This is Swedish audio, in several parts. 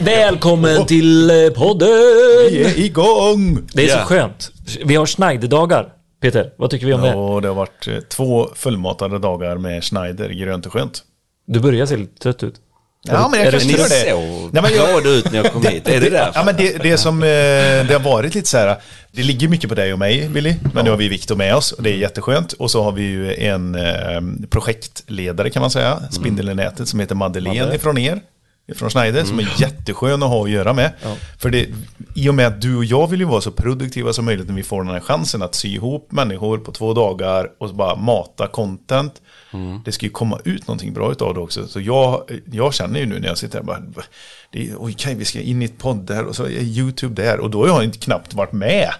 Välkommen till eh, podden! Vi är igång! Det är så Ja. skönt. Vi har Schneiderdagar. Peter, vad tycker vi om det? Och det har varit eh, två fullmatade dagar med Schneider, grönt och skönt. Du börjar se lite trött ut. Ja, men jag är det kanske Ni gör det. såg Nej, men jag- glada ut när jag kom hit. Är det därför? Ja, men det, det som eh, det har varit lite så här, det ligger mycket på dig och mig, Billy, men nu har vi Viktor med oss och det är jätteskönt. Och så har vi ju en eh, projektledare kan man säga, spindel i nätet, som heter Madeleine Madde. ifrån er. Från Schneider, som är jätteskön att ha att göra med. För det, i och med att du och jag vill ju vara så produktiva som möjligt när vi får den här chansen att sy ihop människor på två dagar och bara mata content. Det ska ju komma ut någonting bra utav det också. Så jag, jag känner ju nu när jag sitter här bara, det okej, vi ska in i ett podd där och så är YouTube där och då har jag inte knappt varit med.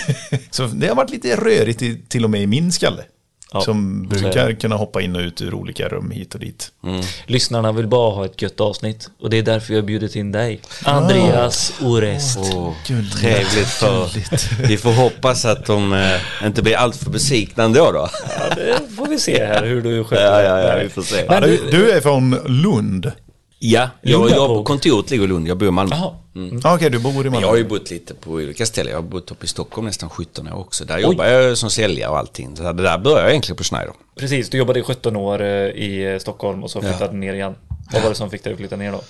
så det har varit lite rörigt i, till och med i min skalle. Ja, som brukar kunna hoppa in och ut ur olika rum hit och dit. Lyssnarna vill bara ha ett gött avsnitt. Och det är därför jag har bjudit in dig. Andreas Orest. Åh, Gulligt. trevligt för... Vi får hoppas att de eh, inte blir alltför besvikna ändå då. Ja, det får vi se här hur du sköter Ja, det. ja, ja, vi får se. Men du, du är från Lund? Ja, jag Lundabog. jobbar, kontoret ligger i Lund, jag bor i Malmö. Jaha. Ja, Okej, du bor i Men jag har Malmö. ju bott lite på olika ställen. Jag har bott uppe i Stockholm nästan 17 år också. Där jobbar jag som säljare och allting. Så det där började jag egentligen på Schneider. precis, du jobbade i 17 år eh, i Stockholm och så flyttade du ner igen. Vad var det som fick dig att flytta ner då?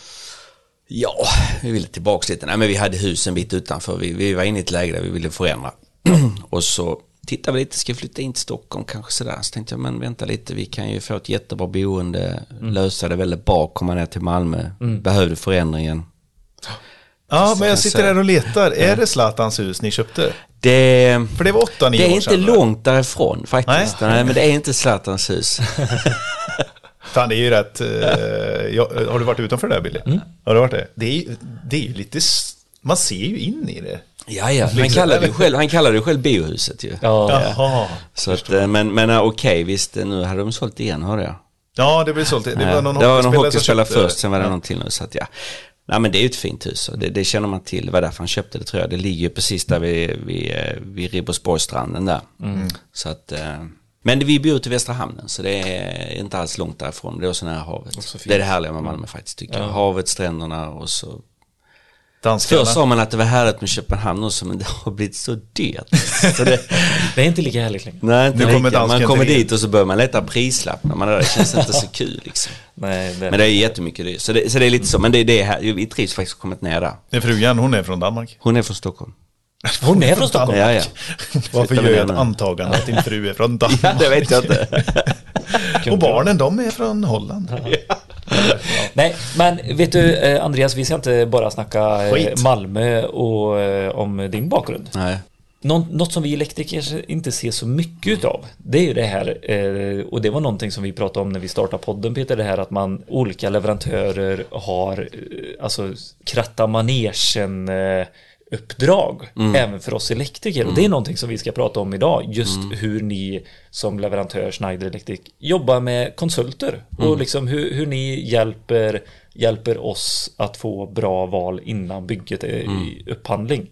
Ja, vi ville tillbaka lite. Nej, men vi hade hus en bit utanför. Vi, vi var inne i ett läge där vi ville förändra. och så tittade lite, ska flytta in till Stockholm kanske sådär. Så tänkte jag, men vänta lite, vi kan ju få ett jättebra boende, lösa det väldigt bra, komma ner till Malmö. Behövde förändringen. Ja, men jag sitter här och letar. Är det Zlatans hus ni köpte? Det, För det var åtta, nio det är år inte sedan. långt därifrån faktiskt. Nej. Nej. men det är inte Zlatans hus. Fan, det är ju rätt... eh, har du varit utanför där, Billy? Har du varit det? Det är, ju- det är ju lite... Man ser ju in i det. Ja, ja. Han Liksom, kallade det själv, han kallade det själv biohuset ju. Ja, Jaha. Så att, eh, men, men okej, visst, nu hade de sålt igen hörde jag. Ja, det blev sålt. Det Ja, var någon det var någon hockeyspelare som först, sen var det någon till nu. Så att ja. Nej men det är ju ett fint hus och det, det känner man till. Det var därför han köpte det tror jag. Det ligger ju precis där vid, vid, eh, vid Ribersborgsstranden där. Mm. Så att, eh, men vi bor ute i Västra Hamnen så det är inte alls långt därifrån. Det är också nära havet. så. Det är det härliga med Malmö faktiskt tycker jag. Havet, stränderna och så. Danskarna. Först sa man att det var härligt med Köpenhamn också men det har blivit så dyrt. Så det, det är inte lika härligt längre. nej, inte Nu kommer. Man kommer dit och så börjar man leta prislapp när man är där. Det känns inte så kul liksom. Nej, det, Men det är jättemycket dyrt. Så det, så det är lite så. Men det, det är här, vi trivs faktiskt att kommit ner där. Det är frugan, hon är från Danmark. Hon är från Stockholm. Hon är från Stockholm. Ja, ja. Varför gör jag ett antagande att din fru är från Danmark? Ja, det vet jag inte. Och barnen, de är från Holland. Nej, men vet du eh, Andreas, vi ska inte bara snacka eh, Skit. Malmö och eh, om din bakgrund. Nej. Nå något som vi elektriker inte ser så mycket utav, det är ju det här, och det var någonting som vi pratade om när vi startade podden Peter, det här att man, olika leverantörer har, alltså kratta manegen uppdrag även för oss elektriker. Och det är någonting som vi ska prata om idag just hur ni som leverantör Schneider Electric jobbar med konsulter. Och liksom hur, hur ni hjälper hjälper oss att få bra val innan bygget är i upphandling.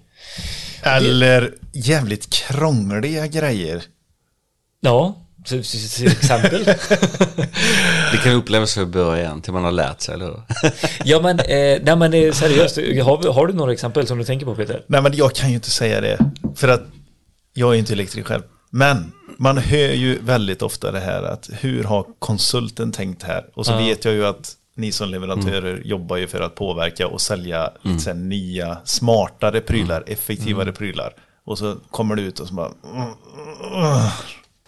Eller jävligt krångliga grejer. Ja, till exempel. Det kan upplevas så i början till man har lärt sig, eller hur? ja men, eh, nej men eh, seriöst, har, har du några exempel som du tänker på Peter? Nej, men jag kan ju inte säga det. För att jag är inte elektriker själv. Men man hör ju väldigt ofta det här att hur har konsulten tänkt här? Och så Ja. vet jag ju att ni som leverantörer jobbar ju för att påverka och sälja lite så här nya, smartare prylar, effektivare prylar. Och så kommer det ut och så bara...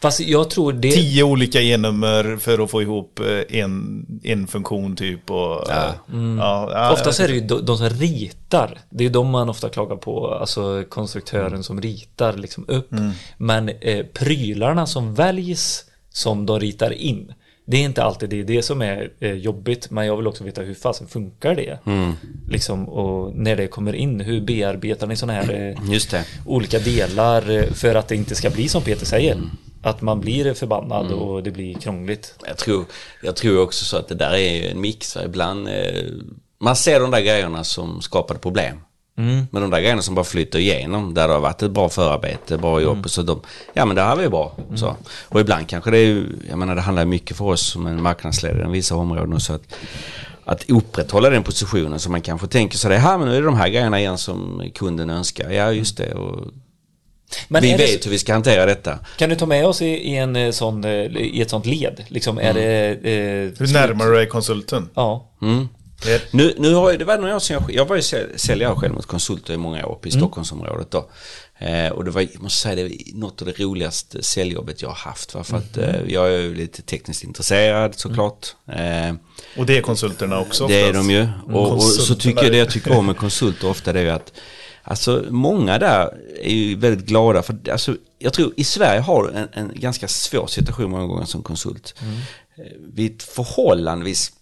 Fast jag tror det... Tio olika e-nummer för att få ihop eh, en, en funktion typ. Och, ja. Ja, ja, Oftast är det ju de, de som ritar. Det är de man ofta klagar på. Alltså konstruktören som ritar liksom upp. Men eh, prylarna som väljs som de ritar in. Det är inte alltid det, är det som är eh, jobbigt. Men jag vill också veta hur fasen funkar det? Liksom, och när det kommer in, hur bearbetar ni sådana här eh, Just det. olika delar eh, för att det inte ska bli som Peter säger? Att man blir förbannad och det blir krångligt. Jag tror, jag tror också så att det där är en mix. Ibland, eh, man ser de där grejerna som skapade problem. Men de där grejerna som bara flyter igenom, där det har varit ett bra förarbete, bra jobb, så de, ja men det här var ju bra. Så. Och ibland kanske det är jag menar det handlar mycket för oss som en marknadsledare i vissa områden så att att upprätthålla den positionen så man kanske tänker så här, men nu är det de här grejerna igen som kunden önskar. Ja, just det. Och Men vi är det vet hur vi ska hantera detta. Kan du ta med oss i, i, en eh, sån, eh, i ett sånt led? Liksom, är det... Eh, Hur närmar du dig konsulten? Ja. Det- Nu, nu har ju, det var några år sedan jag, jag var ju säl- säljare själv mot konsulter i många år uppe i Stockholmsområdet då. Eh, och det var, jag måste säga, det var något av det roligaste säljjobbet jag har haft. Va? För att eh, jag är ju lite tekniskt intresserad såklart. Eh, Och det är konsulterna också det är oftast. de ju. Och, och så tycker jag det jag tycker om med konsulter ofta det är att Alltså många där är ju väldigt glada för alltså, jag tror i Sverige har du en, en ganska svår situation många gånger som konsult. Eh, Vi förhållandevis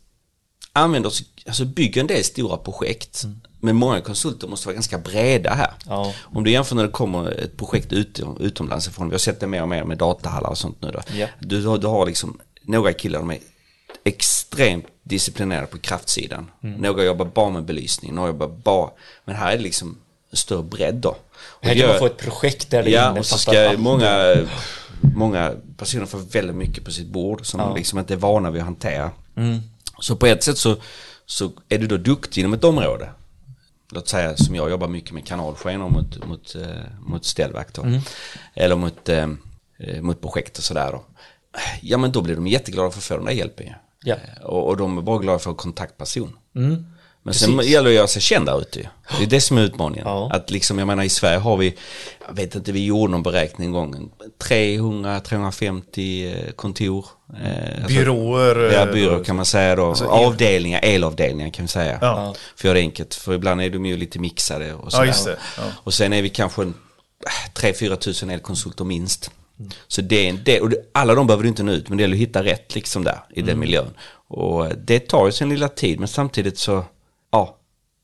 använder oss, alltså bygger en del stora projekt. Men många konsulter måste vara ganska breda här. Ja. Om du jämför när det kommer ett projekt ut, utomlands ifrån, vi har sett det mer och mer med datahallar och sånt nu då. Ja. Du, har- du har liksom några killar, de är extremt disciplinerade på kraftsidan. Några jobbar bara med belysning, några jobbar bara, men här är det liksom större bredd då. Och Här kan gör- man få ett projekt där det Ja, och så ska många, många personer få väldigt mycket på sitt bord som Ja. liksom inte är vana vid att hantera. Så på ett sätt så, så är du då duktig inom ett område. Låt säga som jag jobbar mycket med kanalskenor mot, mot, eh, mot ställverk då. Eller mot, eh, eh, mot projekt och sådär då. Ja men då blir de jätteglada för att få den där hjälpen. Ja. Eh, Och, och de är bara glada för att få kontaktperson. Mm. Men sen Precis. gäller det att göra sig känd där ute. Det är det som är utmaningen. Ja. Att liksom, jag menar i Sverige har vi, jag vet inte, vi gjorde någon beräkning en gång, 300-350 eh, kontor. Eh, alltså- Byråer. Ja, eh, byråer kan man säga då. Alltså, Avdelningar, elavdelningar kan vi säga. Ja. För att göra det enkelt, för ibland är de ju lite mixade och Ja, sådär. just det. Ja. Och sen är vi kanske en, äh, 3-4 tusen elkonsulter minst. Så det är en del, och alla de behöver du inte nå ut, men det gäller att hitta rätt liksom där i den miljön. Och det tar ju sin lilla tid, men samtidigt så, ja,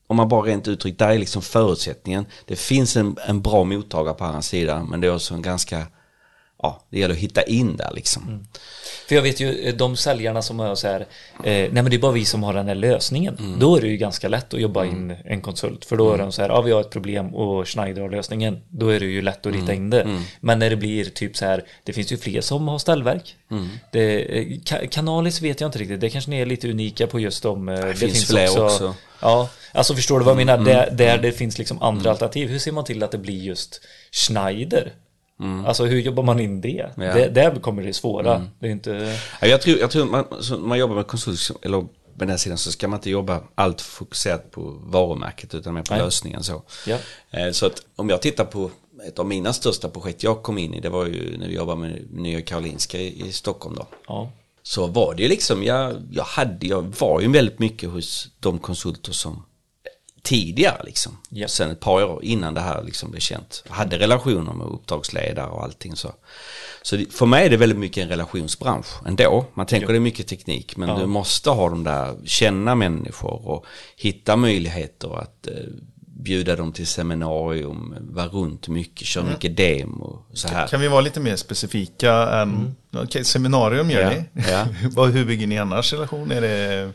om man bara rent uttryckt, där är liksom förutsättningen. Det finns en, en bra mottagare på andra sidan, men det är också en ganska, ja, det gäller att hitta in där liksom. För jag vet ju eh, de säljarna som är så här, eh, nej men det är bara vi som har den här lösningen. Mm. Då är det ju ganska lätt att jobba in en konsult. För då är de så här, ja vi har ett problem och Schneider har lösningen. Då är det ju lätt att rita Mm. in det. Men när det blir typ så här, det finns ju fler som har ställverk. Mm. Det, eh, ka- Kanalis vet jag inte riktigt, det kanske ni är lite unika på just de. eh, Det, finns fler också. Ja, alltså förstår du vad jag menar? Mm. Där, där det finns liksom andra alternativ. Hur ser man till att det blir just Schneider? Alltså hur jobbar man in det? Mm. Ja. det där kommer det svåra. Det är inte... Ja, jag tror, jag tror man, man jobbar med konsult, eller på den här sidan så ska man inte jobba allt fokuserat på varumärket utan mer på Nej. lösningen så. Ja. Eh, Så att om jag tittar på ett av mina största projekt jag kom in i, det var ju när vi jobbade med Nya Karolinska i, i Stockholm då. Ja. Så var det ju liksom, jag, jag hade, jag var ju väldigt mycket hos de konsulter som tidigare liksom. Ja. Sen ett par år innan det här liksom blev känt. Jag hade relationer med uppdragsledare och allting så. Så det, för mig är det väldigt mycket en relationsbransch ändå. Man tänker det är mycket teknik men Ja. du måste ha de där, känna människor och hitta möjligheter att eh, bjuda dem till seminarium, vara runt mycket, köra mycket demo så här. Kan vi vara lite mer specifika än... Okej, seminarium gör Ja, ni. ja. Hur bygger ni annars relation? Är det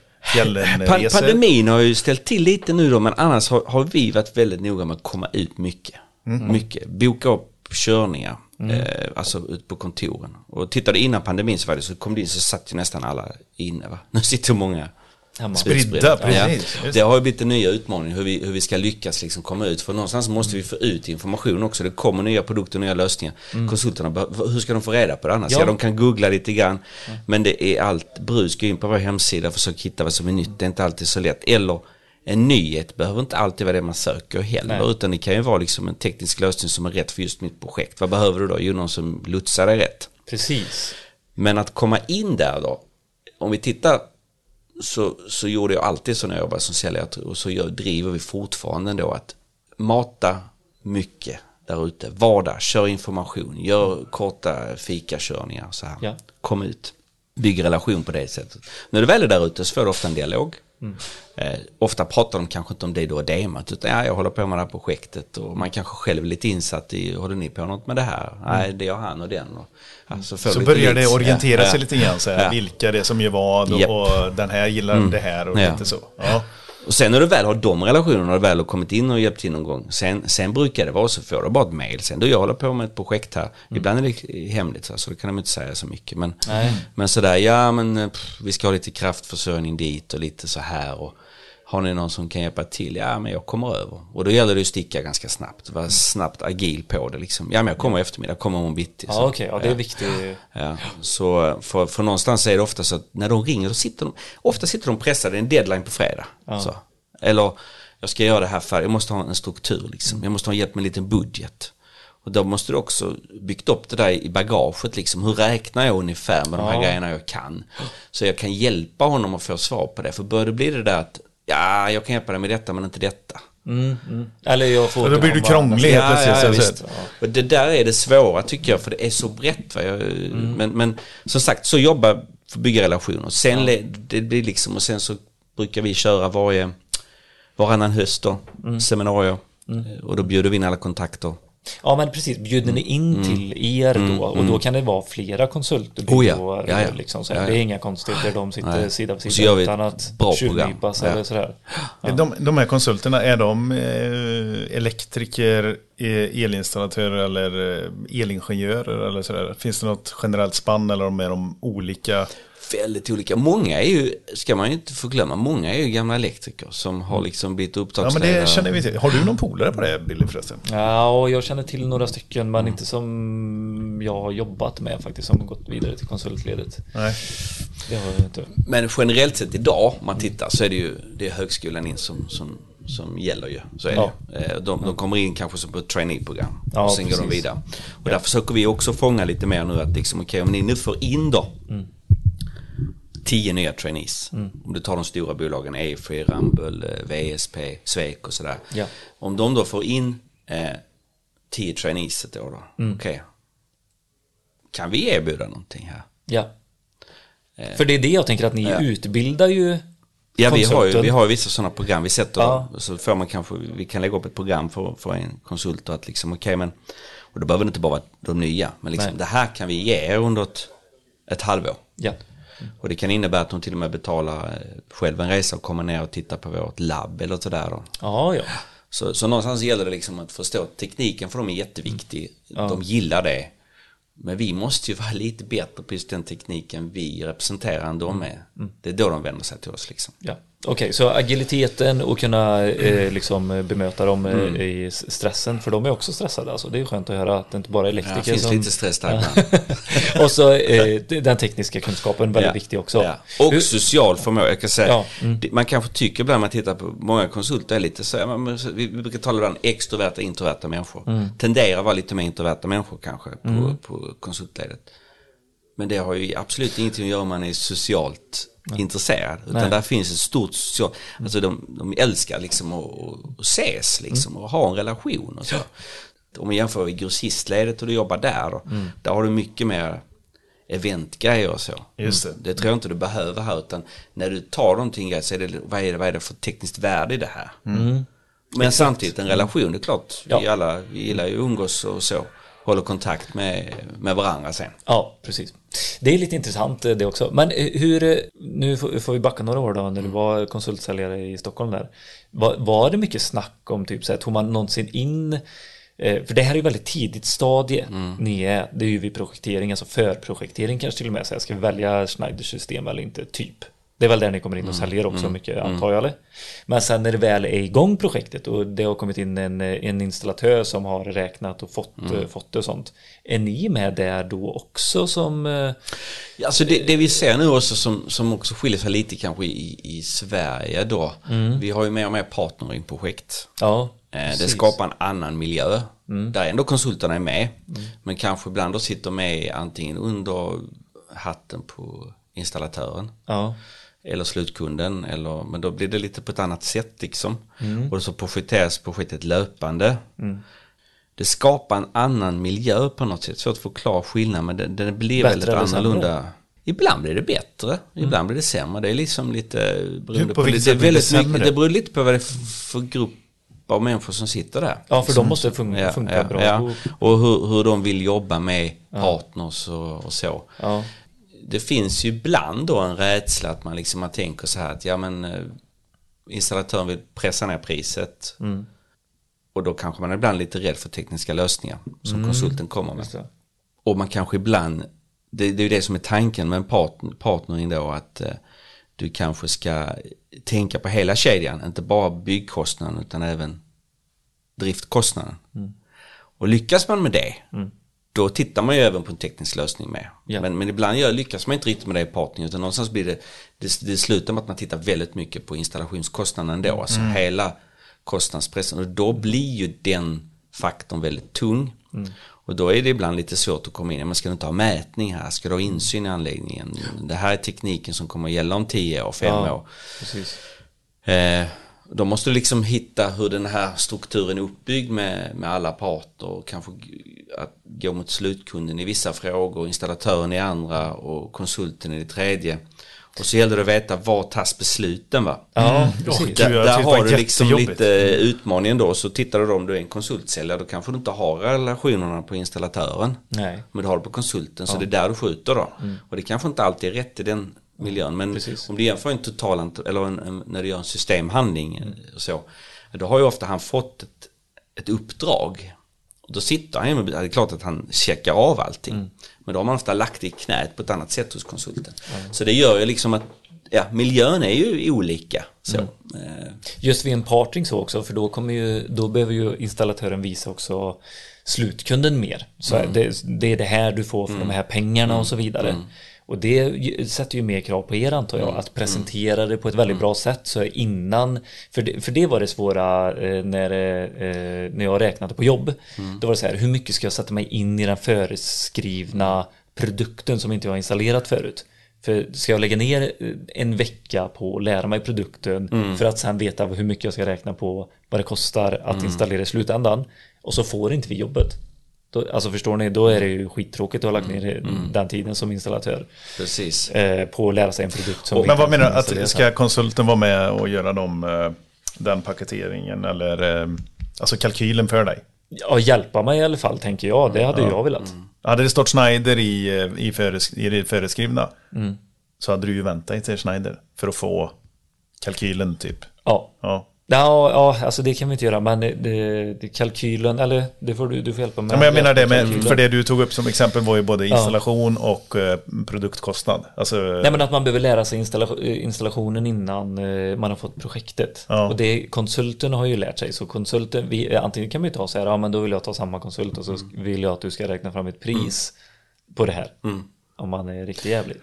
Pandemin har ju ställt till lite nu då, men annars har, har vi varit väldigt noga med att komma ut mycket. Mycket. Boka upp körningar, eh, alltså ut på kontoren. Och tittade innan pandemin så var det så kom det in så satt ju nästan alla inne va. Nu sitter många. Spridda, precis. Ja. Det har ju blivit en nya utmaning hur vi, hur vi ska lyckas liksom komma ut. För någonstans måste vi få ut information också. Det kommer nya produkter, nya lösningar. Konsulterna, behöver- hur ska de få reda på det annars? Ja, Ja. de kan googla lite grann. Men det är allt brus. Gå in på vår hemsida och försök hitta vad som är nytt. Det är inte alltid så lätt. Eller en nyhet behöver inte alltid vara det man söker heller. Nej. Utan det kan ju vara liksom en teknisk lösning som är rätt för just mitt projekt. Vad behöver du då? Jo, någon som lotsar dig rätt. Precis. Men att komma in där då, om vi tittar så, så gjorde jag alltid så när jag jobbade som säljare och så gör, driver vi fortfarande då att mata mycket där ute. Var där, kör information, gör korta fikakörningar så här. Ja. Kom ut, bygg relation på det sättet. När du väl är där ute så får du ofta en dialog. Eh, ofta pratar de kanske inte om det du har demat utan ja, jag håller på med det här projektet och man kanske själv är lite insatt i, håller ni på något med det här? Nej, det gör han och den. Och, ja, så börjar det orientera sig ja. lite grann så här, Ja. vilka det är som gör vad och, Japp. och den här gillar det här och Ja. lite så. Ja. Och sen när du väl har de relationerna, när du väl har kommit in och hjälpt till någon gång, sen, sen brukar det vara så, får du bara ett mail sen, du jag håller på med ett projekt här, ibland är det hemligt så, så det kan de inte säga så mycket, men, Nej. men sådär, ja men eh, pff, vi ska ha lite kraftförsörjning dit och lite så här och har ni någon som kan hjälpa till? Ja, men jag kommer över. Och då gäller det att sticka ganska snabbt. Vara snabbt agil på det liksom. Ja, men jag kommer i eftermiddag, jag kommer om bitti. Ja, okej, ja, det är viktigt. Ja, så för, för någonstans är det ofta så att när de ringer, då sitter de, ofta sitter de pressade, en deadline på fredag. Så. Eller, jag ska göra det här för jag måste ha en struktur liksom. Jag måste ha hjälp med en liten budget. Och då måste du också byggt upp det där i bagaget liksom. Hur räknar jag ungefär med de här Ja. grejerna jag kan? Så jag kan hjälpa honom att få svar på det. För börjar det bli det där att, ja, jag kan hjälpa dig med detta men inte detta. Mm, mm. Eller jag får då blir du krånglig helt plötsligt. ja, Och det där är det svåra tycker jag, för det är så brett. Va? Jag, men, men som sagt, så jobba för att bygga relationer. Sen le- det blir liksom, och sen så brukar vi köra varje, varannan höst då, seminarier. Eh, Och då bjuder vi in alla kontakter. Ja men precis, bjuder ni in till er då och då kan det vara flera konsulter Mm, Oh ja. Ja, ja. liksom, så Ja, ja. Det är inga konstigheter, de sitter Nej. sida vid sida utan att tjuvnypas eller Ja. sådär. De, de här konsulterna, är de eh, elektriker, eh, elinstallatörer eller eh, elingenjörer eller sådär? Finns det något generellt spann eller är de olika? Väldigt olika. Många är ju, ska man ju inte förglömma, många är ju gamla elektriker som har liksom blivit Ja, men det känner vi till. Har du någon polare på det, Billy, förresten? Ja, och jag känner till några stycken men inte som jag har jobbat med faktiskt som gått vidare till konsultledet. Nej. Det har jag inte. Men generellt sett idag, om man tittar, så är det ju det är högskolan in som, som, som gäller ju. Så är Ja. det. Eh, De, de kommer in kanske som på ett trainee-program Ja, och sen går de precis. vidare. Och där försöker vi också fånga lite mer nu att liksom, okej om ni nu får in då Mm. Tio nya trainees. Om du tar de stora bolagen, E4, Ramboll, eh, VSP, Svek och sådär. Ja. Om de då får in eh, tio trainees ett år då, Mm. okej. Kan vi erbjuda någonting här? Ja. För det är det jag tänker att ni Ja. utbildar ju Ja, vi har, ju, vi har ju vissa sådana program. Vi sätter, Ja. så får man kanske, vi kan lägga upp ett program för, för en konsult och att liksom, okej men, och då behöver det inte bara vara de nya, men liksom, Nej. det här kan vi ge er under ett, ett halvår. Ja. Och det kan innebära att de till och med betalar eh, själv en resa och kommer ner och tittar på vårt labb eller sådär då. Ja, ja. Så, så någonstans gäller det liksom att förstå att tekniken för dem är jätteviktig. Mm. De gillar det. Men vi måste ju vara lite bättre på just den tekniken vi representerar än de är. Mm. Det är då de vänder sig till oss liksom. Ja, okej, så agiliteten och kunna eh, liksom eh, bemöta dem eh, Mm. i stressen, för de är också stressade alltså. Det är skönt att höra att det inte bara är Ja, elektriker det finns som... lite stress där och så eh, den tekniska kunskapen, väldigt Ja. viktig också. Ja. Och Hur- social förmåga. Jag kan säga, Ja, mm. man kanske tycker ibland när man tittar på många konsulter är lite så, så- vi, vi brukar tala ibland extroverta, introverta människor. Mm. Tenderar att vara lite mer introverta människor kanske på, på konsultledet. Men det har ju absolut ingenting att göra om man är socialt intresserad. Utan Nej. där finns ett stort socialt, alltså de, de älskar liksom att, att ses liksom och ha en relation och så. Om man jämför med grossistledet och du jobbar där då, där har du mycket mer eventgrejer och så. Just det. Det tror jag inte du behöver här utan när du tar någonting så är det, vad är det, vad är det för tekniskt värde i det här? Men samtidigt en relation, det är klart, vi Ja. alla vi gillar ju att umgås och så, håller kontakt med, med varandra sen. Ja, precis. Det är lite intressant eh, det också. Men eh, hur, eh, nu får vi backa några år då, när du Mm. var konsultsäljare i Stockholm där. Var, var det mycket snack om typ så här, tog man någonsin in för det här är ju väldigt tidigt stadie Mm. ni är, det är ju vid projektering, alltså förprojektering kanske till och med, så här, ska vi välja Schneiders system eller inte, typ. Det är väl där ni kommer in Mm. och säljer också mycket antar jag eller? Men sen när det väl är igång projektet och det har kommit in en, en installatör som har räknat och fått, Mm. eh, fått det och sånt. Är ni med där då också som... eh, Alltså det, det vi ser nu också som, som också skiljer sig lite kanske i, i Sverige då. Vi har ju mer och mer partnering-projekt. Ja, Eh, Det precis. skapar en annan miljö. Där ändå konsulterna är med. Men kanske ibland då sitter med antingen under hatten på installatören. Ja, Eller slutkunden. Eller, men då blir det lite på ett annat sätt liksom. Och så projekteras projektet löpande. Det skapar en annan miljö på något sätt. Svårt att förklara skillnaden men den, den blir Bättre väldigt sämre? annorlunda. Ibland blir det bättre, ibland blir det sämre. Det är liksom lite beroende på på, blir det väldigt mycket, det beror lite på vad det är för, för grupp av människor som sitter där. ja för de måste funka, Ja, funka ja, bra ja. Och hur, hur de vill jobba med partners och, och så. Det finns ju ibland då en rädsla att man liksom man tänker så här att ja men eh, Installatören vill pressa ner priset. Mm. Och då kanske man är ibland lite rädd för tekniska lösningar som konsulten kommer med. Och man kanske ibland, det, det är ju det som är tanken med en partner, partnering då, att eh, du kanske ska tänka på hela kedjan, inte bara byggkostnaden utan även driftkostnaden. Och lyckas man med det, då tittar man ju även på en teknisk lösning med. Ja. Men, men ibland gör, lyckas man inte riktigt med det i partnering, utan någonstans blir det, det, det slutar med att man tittar väldigt mycket på installationskostnaden ändå, alltså hela kostnadspressen. Och då blir ju den faktorn väldigt tung. Och då är det ibland lite svårt att komma in. Man ska inte ha mätning här? Ska du ha insyn i anläggningen? Det här är tekniken som kommer att gälla om 10 år, 5 Ja. år. Precis. Eh, då måste du liksom hitta hur den här strukturen är uppbyggd med, med alla parter och kanske att gå mot slutkunden i vissa frågor, installatören i andra och konsulten i det tredje. Och så gäller det att veta var tas besluten va? Ja, jag Där, där har du liksom lite utmaningen då. Så tittar du då om du är en konsultsäljare då kanske du inte har relationerna på installatören. Nej. Men du har det på konsulten så det är där du skjuter då. Och det kanske inte alltid är rätt i den miljön. Men Precis. om du jämför en total, eller en, en, när du gör en systemhandling eh, och så. Då har ju ofta han fått ett, ett uppdrag. Och då sitter han ju med, det är klart att han checkar av allting. Men då har man ofta lagt det i knät på ett annat sätt hos konsulten. Så det gör ju liksom att, ja, miljön är ju olika. Så. Eh, Just vid en partring så också, för då, kommer ju, då behöver ju installatören visa också slutkunden mer. Så Mm. det, det är det här du får för de här pengarna och så vidare. Mm. Och det sätter ju mer krav på er antar jag, att presentera det på ett väldigt Mm. bra sätt. Så innan, för det, för det var det svåra eh, när, eh, när jag räknade på jobb. Mm. Då var det så här, hur mycket ska jag sätta mig in i den föreskrivna produkten som inte jag har installerat förut? För ska jag lägga ner eh, en vecka på att lära mig produkten Mm. för att sen veta hur mycket jag ska räkna på vad det kostar att Mm. installera i slutändan och så får inte vi jobbet. Då, alltså förstår ni, då är det ju skittråkigt att ha lagt Mm. ner den tiden som installatör precis. eh, på att lära sig en produkt som vi Men vad menar du? Att ska konsulten vara med och göra dem, eh, den paketeringen eller eh, alltså kalkylen för dig? Ja, hjälpa mig i alla fall tänker jag, det hade jag velat. Mm. Hade det stått Schneider i, eh, i, föresk i det föreskrivna Mm. så hade du ju väntat dig till Schneider för att få kalkylen typ. Ja. Ja. Ja, ja, alltså det kan vi inte göra, men det, det, kalkylen, eller det får du, du får hjälpa mig. Ja, men jag menar det med, för det du tog upp som exempel var ju både installation och eh, produktkostnad. Alltså, Nej men att man behöver lära sig installa- eh, installationen innan eh, man har fått projektet. Ja. Och det konsulten har ju lärt sig. Så konsulten, vi, antingen kan vi ta så här, ja men då vill jag ta samma konsult och så Mm. vill jag att du ska räkna fram ett pris på det här. Om man är riktigt jävlig.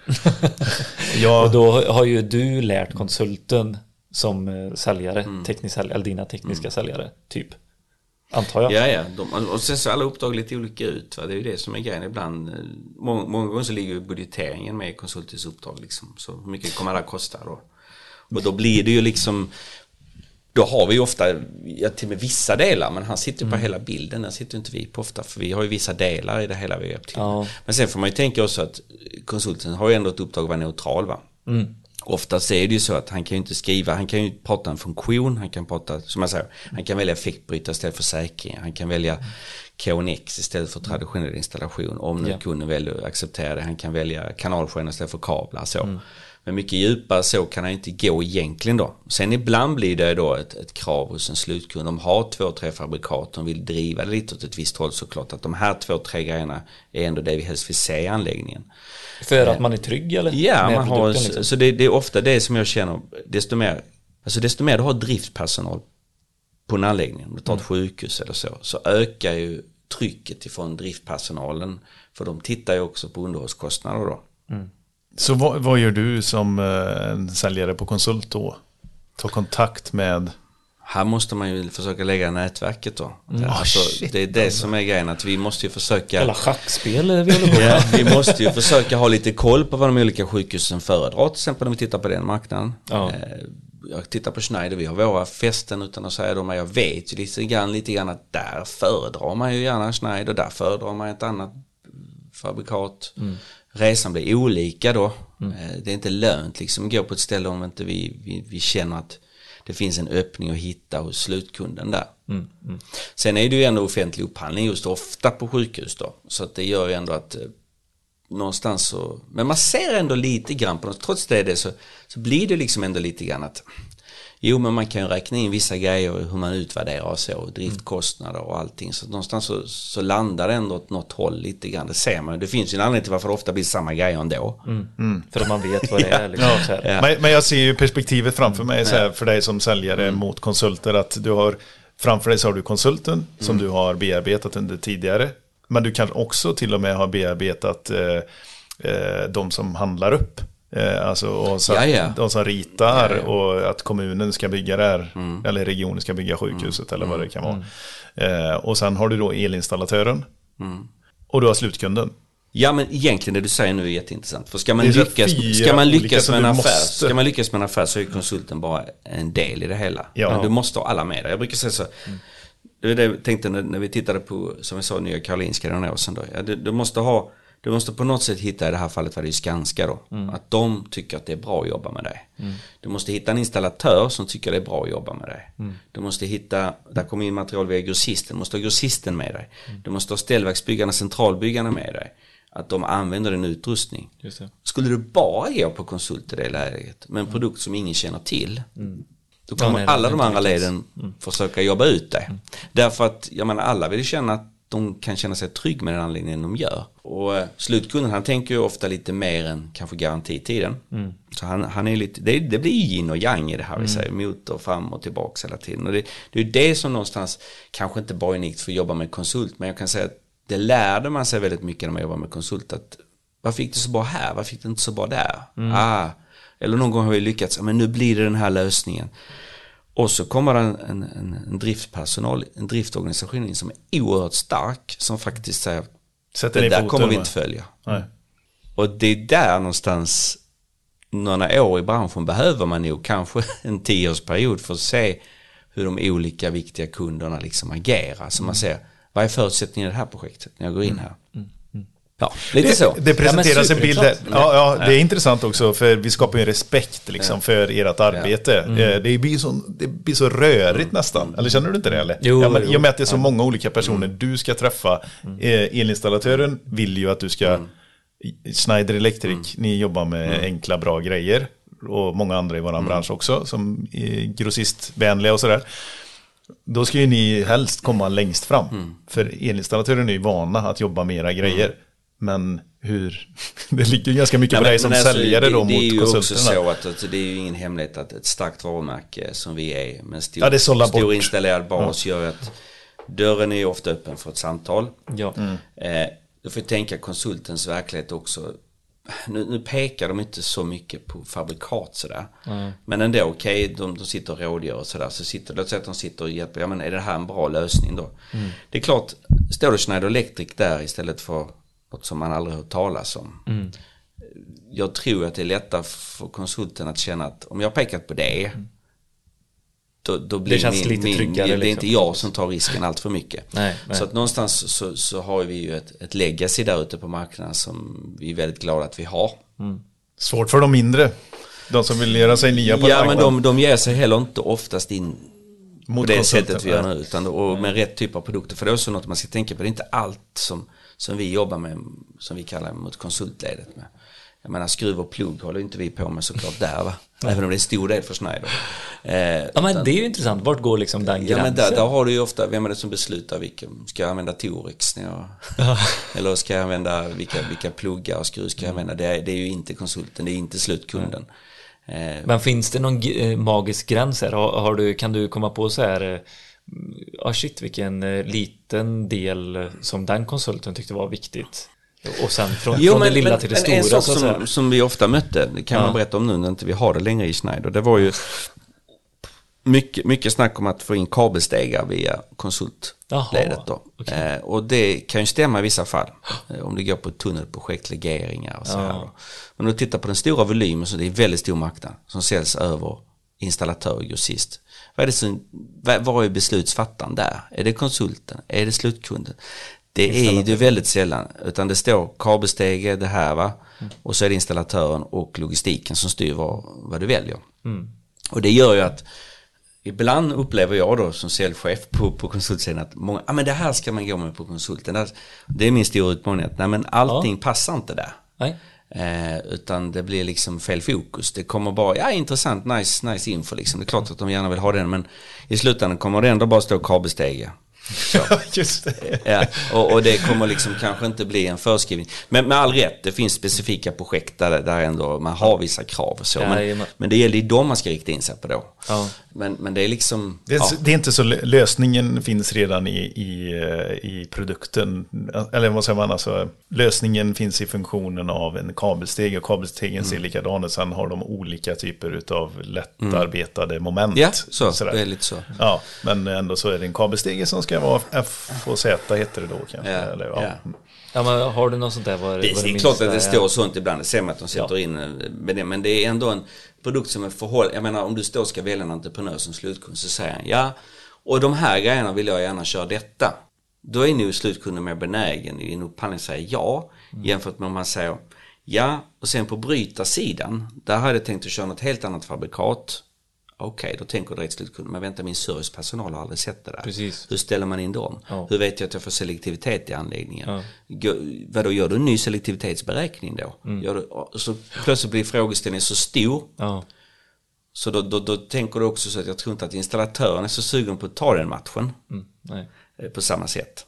ja, och då har ju du lärt konsulten som eh, säljare, Mm. teknisk säljare, eller dina tekniska säljare, typ. Antar jag. Ja, ja. De, och sen så är alla uppdrag lite olika ut. Va? Det är ju det som är grejen ibland. eh, Många, många gånger så ligger ju budgeteringen med konsultens uppdrag. Liksom. Så hur mycket kommer det här kosta då? Och då blir det ju liksom då har vi ju ofta, ja, till och med vissa delar, men han sitter ju Mm. på hela bilden, den sitter inte vi på ofta, för vi har ju vissa delar i det hela vi hjälpt till. Ja. Men sen får man ju tänka också att konsulten har ju ändå ett uppdrag att vara neutral va. Mm. Ofta så är det ju så att han kan ju inte skriva, han kan ju prata en funktion, han kan prata, som jag säger, han kan välja effektbrytare istället för säkring, han kan välja KNX istället för traditionell installation om nu Ja. kunden väljer att acceptera det, han kan välja kanalskärm istället för kablar så. Mm. Men mycket djupare så kan han inte gå egentligen då. Sen ibland blir det då ett, ett krav hos en slutkund. De har två, tre fabrikat, de vill driva det lite åt ett visst håll såklart. Att de här två, tre grejerna är ändå det vi helst vill se i anläggningen. För att man är trygg eller? Ja, man har, liksom. så det, det är ofta det som jag känner, desto mer, alltså desto mer du har driftpersonal på en anläggning, om du tar Mm. ett sjukhus eller så, så ökar ju trycket ifrån driftpersonalen. För de tittar ju också på underhållskostnader då. så vad, vad gör du som eh, säljare på konsult då? Ta kontakt med... Här måste man ju försöka lägga nätverket då. Ah, Alltså, shit, det är det som är grejen, att vi måste ju försöka Alla schackspel vi håller på med. Ja, vi måste ju försöka ha lite koll på vad de olika sjukhusen föredrar, till exempel om vi tittar på den marknaden. Ja. Eh, Jag tittar på Schneider, vi har våra fästen utan att säga dem, men jag vet ju lite grann, lite grann att där föredrar man ju gärna Schneider, där föredrar man ett annat fabrikat. Resan blir olika då. Eh, Det är inte lönt liksom att gå på ett ställe om inte vi, vi, vi känner att det finns en öppning att hitta hos slutkunden där. Sen är det ju ändå offentlig upphandling just ofta på sjukhus då. Så att det gör ju ändå att eh, någonstans så, men man ser ändå lite grann på något, trots det, det så, så blir det liksom ändå lite grann att Jo, men man kan ju räkna in vissa grejer, hur man utvärderar och så, driftkostnader och allting. Så någonstans så, så landar det ändå åt något håll lite grann. Det ser man. Det finns ju en anledning till varför det ofta blir samma grejer ändå. Mm. För att man vet vad det är. Liksom, här. Ja. Men, men jag ser ju perspektivet framför mig så här, för dig som säljare Mm. mot konsulter att du har framför dig så har du konsulten som Mm. du har bearbetat under tidigare. Men du kan också till och med ha bearbetat eh, eh, de som handlar upp. Eh, alltså och så, Ja, ja. de som ritar Ja, ja. och att kommunen ska bygga det här. Eller regionen ska bygga sjukhuset eller vad det kan vara. Eh, och sen har du då elinstallatören. Och du har slutkunden. Ja men egentligen det du säger nu är jätteintressant. För ska man lyckas, ska man lyckas med en affär, måste- ska man lyckas med en affär så är konsulten bara en del i det hela. Ja. Men du måste ha alla med dig. Jag brukar säga så. Det är det jag tänkte när, när vi tittade på, som jag sa, Nya Karolinska år sedan då. Ja, du, du måste ha, du måste på något sätt hitta, i det här fallet var det ju Skanska då, att de tycker att det är bra att jobba med dig. Du måste hitta en installatör som tycker det är bra att jobba med dig. Du måste hitta, där kommer in material via grossisten, du måste ha grossisten med dig. Du måste ha ställverksbyggarna, centralbyggarna med dig. Att de använder din utrustning. Skulle du bara gå på konsult i det läget med en produkt som ingen känner till. Då kommer alla de andra leden försöka jobba ut det. Därför att, jag menar alla vill känna att de kan känna sig trygg med den anläggningen de gör. Och eh, slutkunden han tänker ju ofta lite mer än kanske garantitiden. Så han, han är lite, det, det blir yin och yang i det här vi säger, motor fram och tillbaks hela tiden. Och det, det är det som någonstans, kanske inte bara unikt för att jobba med konsult, men jag kan säga att det lärde man sig väldigt mycket när man jobbar med konsult. Att, varför gick det så bra här? Varför gick det inte så bra där? Ah, eller någon gång har vi lyckats, men nu blir det den här lösningen. Och så kommer en, en, en, driftpersonal, en driftorganisation in som är oerhört stark, som faktiskt säger Sätter det där kommer vi inte följa. Nej. Och det är där någonstans, några år i branschen behöver man nog kanske en tioårsperiod för att se hur de olika viktiga kunderna liksom agerar. Så man ser, vad är förutsättningen i det här projektet när jag går in här? Ja, lite så. Det, det presenteras en bild. superintressant. Ja, ja, det är intressant också för vi skapar ju respekt liksom, för ert arbete. Mm. Eh, Det, blir så, det blir så rörigt nästan. Eller känner du inte det? Eller? Jo, ja, men, jo. Mm. I och med att det är så många olika personer du ska träffa. Eh, elinstallatören vill ju att du ska... Mm. Schneider Electric, ni jobbar med enkla bra grejer. Och många andra i vår Mm. bransch också, som är grossistvänliga och sådär. Då ska ju ni helst komma längst fram. Mm. För elinstallatören är ju vana att jobba med era grejer. Men hur... Det ligger ju ganska mycket Ja, på dig som alltså, säljare då det, det är mot ju också konsulterna. så att, att det är ju ingen hemlighet att ett starkt varumärke som vi är med stor, Ja, det stor bort. installerad bas gör att dörren är ju ofta öppen för ett samtal. Ja. Eh, du får tänka konsultens verklighet också. Nu, nu pekar de inte så mycket på fabrikat sådär. Men ändå, okej, de, de sitter och rådgör och sådär. Så sitter, låt säga att de sitter och hjälper, ja men är det här en bra lösning då? Det är klart, står det Schneider Electric där istället för något som man aldrig hört talas om. Jag tror att det är lättare för konsulten att känna att om jag pekat på det, då, då blir Det känns min, lite min, tryggare, det är liksom. inte jag som tar risken allt för mycket. Nej, nej. Så att någonstans så, så har vi ju ett, ett legacy där ute på marknaden som vi är väldigt glada att vi har. Svårt för de mindre. De som vill göra sig nya på Ja men de, de ger sig heller inte oftast in på Mot det konsulten, sättet vi gör nu. Utan då, och med rätt typ av produkter. För det är också något man ska tänka på. Det är inte allt som, som vi jobbar med, som vi kallar mot konsultledet med. Jag menar skruv och plugg håller inte vi på med såklart där va. Även om det är en stor del för Schneider. Eh, ja, men det är ju intressant. Vart går liksom den Ja gränsen? men där, där har du ju ofta, vem är det som beslutar vilken, ska jag använda Torex när jag, eller ska jag använda vilka, vilka pluggar och skruv ska jag använda, det är, det är ju inte konsulten, det är inte slutkunden. Eh, Men finns det någon eh, magisk gräns här? Har, har du, kan du komma på så här, eh, ja shit vilken eh, liten del eh, som den konsulten tyckte var viktigt. Och sen från, från det lilla till det en, en stora sak som, som vi ofta mötte, kan Ja. man berätta om nu när inte vi har det längre i Schneider, det var ju mycket, mycket snack om att få in kabelstegar via konsultledet då. Jaha, Eh, och det kan ju stämma i vissa fall. Eh, om det går på tunnelprojekt, legeringar och så här. då. Men om du tittar på den stora volymen så det är väldigt stor marknad som säljs över installatör och grossist. Vad är det som, vad, är beslutsfattaren där? Är det konsulten? Är det slutkunden? Det är ju väldigt sällan, utan det står kabelstege, det här va. Och så är det installatören och logistiken som styr vad, vad du väljer. Och det gör ju att ibland upplever jag då som säljchef på, på konsultsidan att många, ah, men det här ska man gå med på konsulten. Det- Det är min stora utmaning att nej men allting passar inte där. Eh, utan det blir liksom fel fokus. Det kommer bara, ja intressant, nice, nice info liksom. Det är klart att de gärna vill ha den men i slutändan kommer det ändå bara stå kabelstege. Just det. Ja, och, och, det kommer liksom kanske inte bli en förskrivning. Men med all rätt, det finns specifika projekt där, där ändå man har vissa krav och så. Men, men det gäller ju dem man ska rikta in sig på då. Ja. Men, men det är liksom... Det är, ja. det är, inte så, lösningen finns redan i, i, eh, i produkten. Eller vad säger man, alltså, lösningen finns i funktionen av en kabelsteg och kabelstegen mm. ser likadan ut. Sen har de olika typer av lättarbetade mm. moment. Ja, så, lite så. Ja, men ändå så är det en kabelstege som ska vara FOZ heter det då kanske. Ja, eller, ja. ja. Ja, men har du något sånt där? Vad, det, är klart att det står sånt ibland. Det ser man att de sätter ja. in med det. Men det är ändå en produkt som är förhåll... Jag menar om du står och ska välja en entreprenör som slutkund så säger han ja, och de här grejerna vill jag gärna köra detta. Då är nog slutkunden mer benägen i en upphandling att säga ja mm. jämfört med om man säger ja och sen på brytarsidan där hade jag tänkt att köra något helt annat fabrikat Okej, okay, då tänker direkt slutkunden, men vänta min servicepersonal har aldrig sett det där. Precis. Hur ställer man in dem? Ja. Hur vet jag att jag får selektivitet i anläggningen? Ja. Vadå, gör du en ny selektivitetsberäkning då? Mm. Gör du, så plötsligt blir frågeställningen så stor. Ja. Så då, då, då, tänker du också så att jag tror inte att installatören är så sugen på att ta den matchen. Mm. Eh, på samma sätt.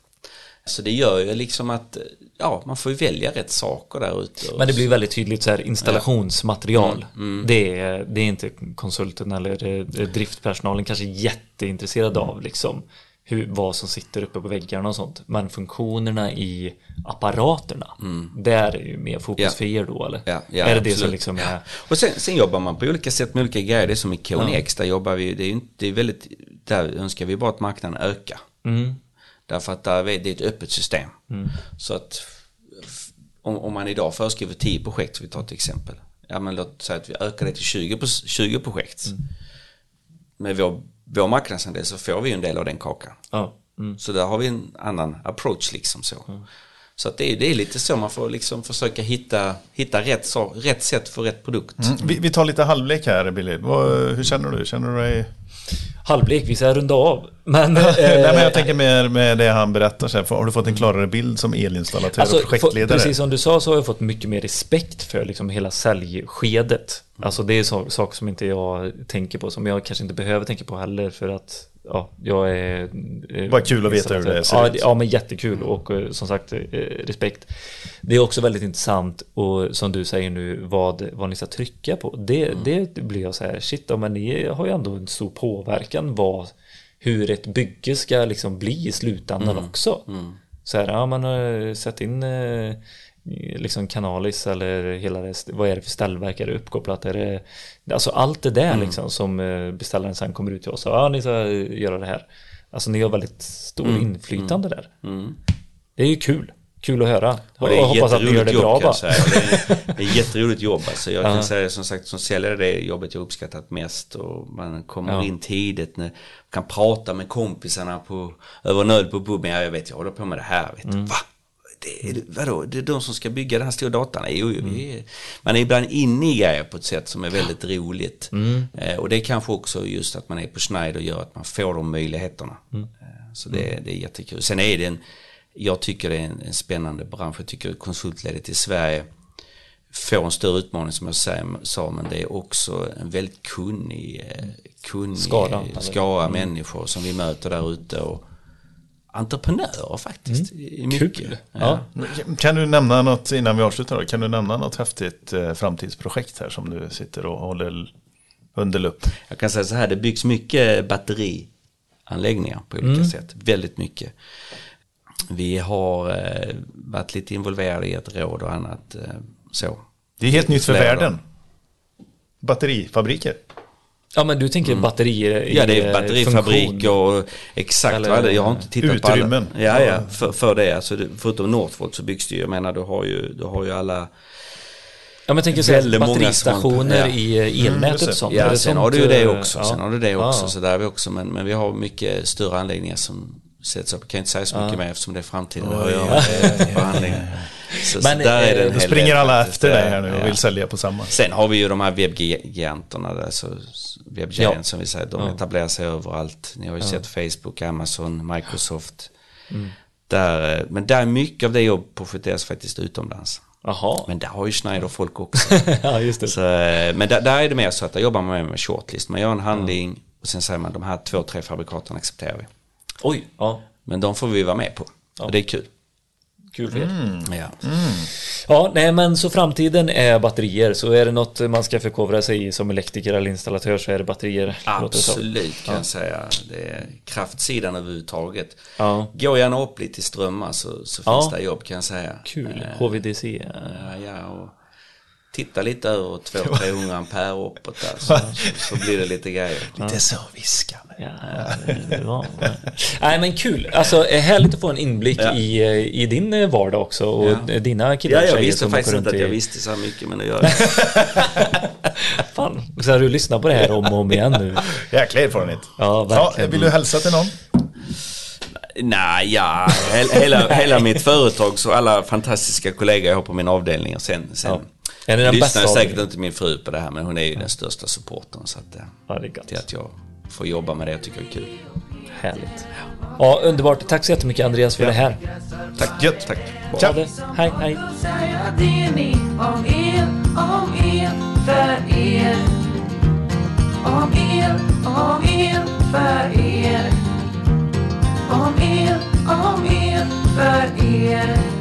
Så det gör ju liksom att ja, man får ju välja rätt saker där ute. Men det blir väldigt tydligt så här installationsmaterial. Mm, mm. Det, är, det är inte konsulten eller driftpersonalen kanske jätteintresserad mm. av liksom hur, vad som sitter uppe på väggarna och sånt. Men funktionerna i apparaterna, mm. där är ju mer fokus ja. för er då eller? Ja, ja, är det absolut. det som liksom är... Och sen, sen, jobbar man på olika sätt med olika grejer. Det är som i KNX, där jobbar vi, det är, inte, det är väldigt, där önskar vi bara att marknaden ökar. Mm. Därför att där, det är ett öppet system. Mm. Så att om, om, man idag föreskriver 10 projekt, så vi tar ett exempel. Ja men låt säga att vi ökar det till 20, 20 projekt. Mm. Med vår, vår marknadsandel så får vi en del av den kakan. Ja. Mm. Så där har vi en annan approach liksom så. Mm. Så att det, är, det är lite så man får liksom försöka hitta, hitta rätt, så, rätt sätt för rätt produkt. Mm. Vi, vi, tar lite halvlek här Billy. Vad, hur känner du? Känner du dig halvlek, vi ska runda av. Men, Nej, men jag tänker mer med det han berättar. Så har du fått en klarare bild som elinstallatör alltså, och projektledare? Precis som du sa så har jag fått mycket mer respekt för liksom hela säljskedet. Alltså det är saker som inte jag tänker på, som jag kanske inte behöver tänka på heller för att ja, jag är... Eh, Vad kul att veta hur det ser ja, ut. Ja, men jättekul och eh, som sagt eh, respekt. Det är också väldigt intressant och som du säger nu vad, vad ni ska trycka på. Det, mm. det blir jag så här, shit, men ni har ju ändå en stor påverkan vad, hur ett bygge ska liksom bli i slutändan mm. också. Mm. Så här, ja man har sett in liksom Canalis eller hela det, vad är det för ställverk, är det uppkopplat, är det, alltså allt det där mm. liksom som eh, beställaren sen kommer ut till oss och ja ni ska göra det här. Alltså ni har väldigt stor mm. inflytande mm. där. Mm. Det är ju kul. Kul att höra. Och det är hoppas att ni gör det jobb, bra bara. Det är, det är jätteroligt jobb alltså. Jag kan säga som sagt som säljare det är jobbet jag uppskattat mest. Och man kommer ja. in tidigt. När, kan prata med kompisarna på, över en öl på puben. Ja, jag vet jag håller på med det här. Vet mm. Va? Det, är, vadå, det är de som ska bygga den här stora datan. Jo, mm. man är ibland inne i grejer på ett sätt som är väldigt roligt. Mm. Eh, och det är kanske också just att man är på Schneider gör att man får de möjligheterna. Mm. Eh, så det, det är jättekul. Sen är det en, jag tycker det är en, en spännande bransch. Jag tycker konsultledet i Sverige får en större utmaning som jag sa, men det är också en väldigt kunnig, eh, kunnig skara, skara mm. människor som vi möter där ute. Och, entreprenörer faktiskt. Mm. Kul. Ja. Kan du nämna något, innan vi avslutar, kan du nämna något häftigt eh, framtidsprojekt här som du sitter och håller under lupp? Jag kan säga så här, det byggs mycket batterianläggningar på olika mm. sätt. Väldigt mycket. Vi har eh, varit lite involverade i ett råd och annat. Eh, så. Det är helt nytt för världen. Batterifabriker. Ja men du tänker mm. batterier i Ja det är batterifabrik och exakt Eller, vad det Jag har inte tittat utrymmen. på alla. Ja ja, för, för det. Alltså, förutom Northvolt så byggs det ju, jag menar du har ju, du har ju alla Ja men tänker så batteristationer ja. i eh, elnätet mm, och sånt. Ja, sen sånt, har du ju det eh, också. Ja. Sen har du det också. Ja. Så där är vi också. Men, men vi har mycket större anläggningar som sätts upp. Jag kan inte säga så mycket ja. mer efterfsom det är framtiden. Oh, ja. Så, Men, så där är det springer alla efter dig här nu och vill sälja på samma. Sen har vi ju de här webbgiganterna, alltså webbgiant ja. som vi säger, de ja. etablerar sig överallt. Ni har ju ja. sett Facebook, Amazon, Microsoft. Mm. Där, men där är mycket av det jobb projekteras faktiskt utomlands. Jaha. Men där har ju Schneider folk också. ja, just det. Så, eh, men där, där är det mer så att där jobbar man med shortlist. Man gör en handling och sen säger man de här två, tre fabrikaten accepterar vi. Oj, ja. Men de får vi vara med på. Och det är kul. Kul för er. Ja. Ja, nej men så framtiden är batterier. Så är det något man ska förkovra sig i som elektriker eller installatör så är det batterier. Absolut kan jag säga. Det är kraftsidan överhuvudtaget. Ja. Gå gärna upp lite i strömmar så, så Ja. finns det jobb kan jag säga. Kul. Eh, HVDC. Ja, ja, och titta lite över 200-300 ampere uppåt där så, så blir det lite grejer. Lite så viskande. Ja, det var... Nej men kul, alltså eh, härligt att få en inblick Ja. i, eh, i din eh, vardag också och Ja. dina killar Ja, och jag visste som faktiskt inte att jag visste så här mycket men nu gör jag det. Fan, så har du lyssnat på det här om och om igen nu. Jäkla erfarenhet. Ja, Ja, verkligen. vill du hälsa till någon? Nej, ja, he- hela, hela mitt företag så alla fantastiska kollegor jag har på min avdelning och sen, sen Ja. Är det den bästa lyssnar säkert avdelningen? inte min fru på det här men hon är ju den största supporten så att, eh, Ja, det till att jag får jobba med det jag tycker är kul. Härligt. Ja, underbart. Tack så jättemycket Andreas för det här. Tack, Gött. tack. Ciao. Hej, hej. om el, om el, för er. Om el, om el, för er. Om el, om el, för er.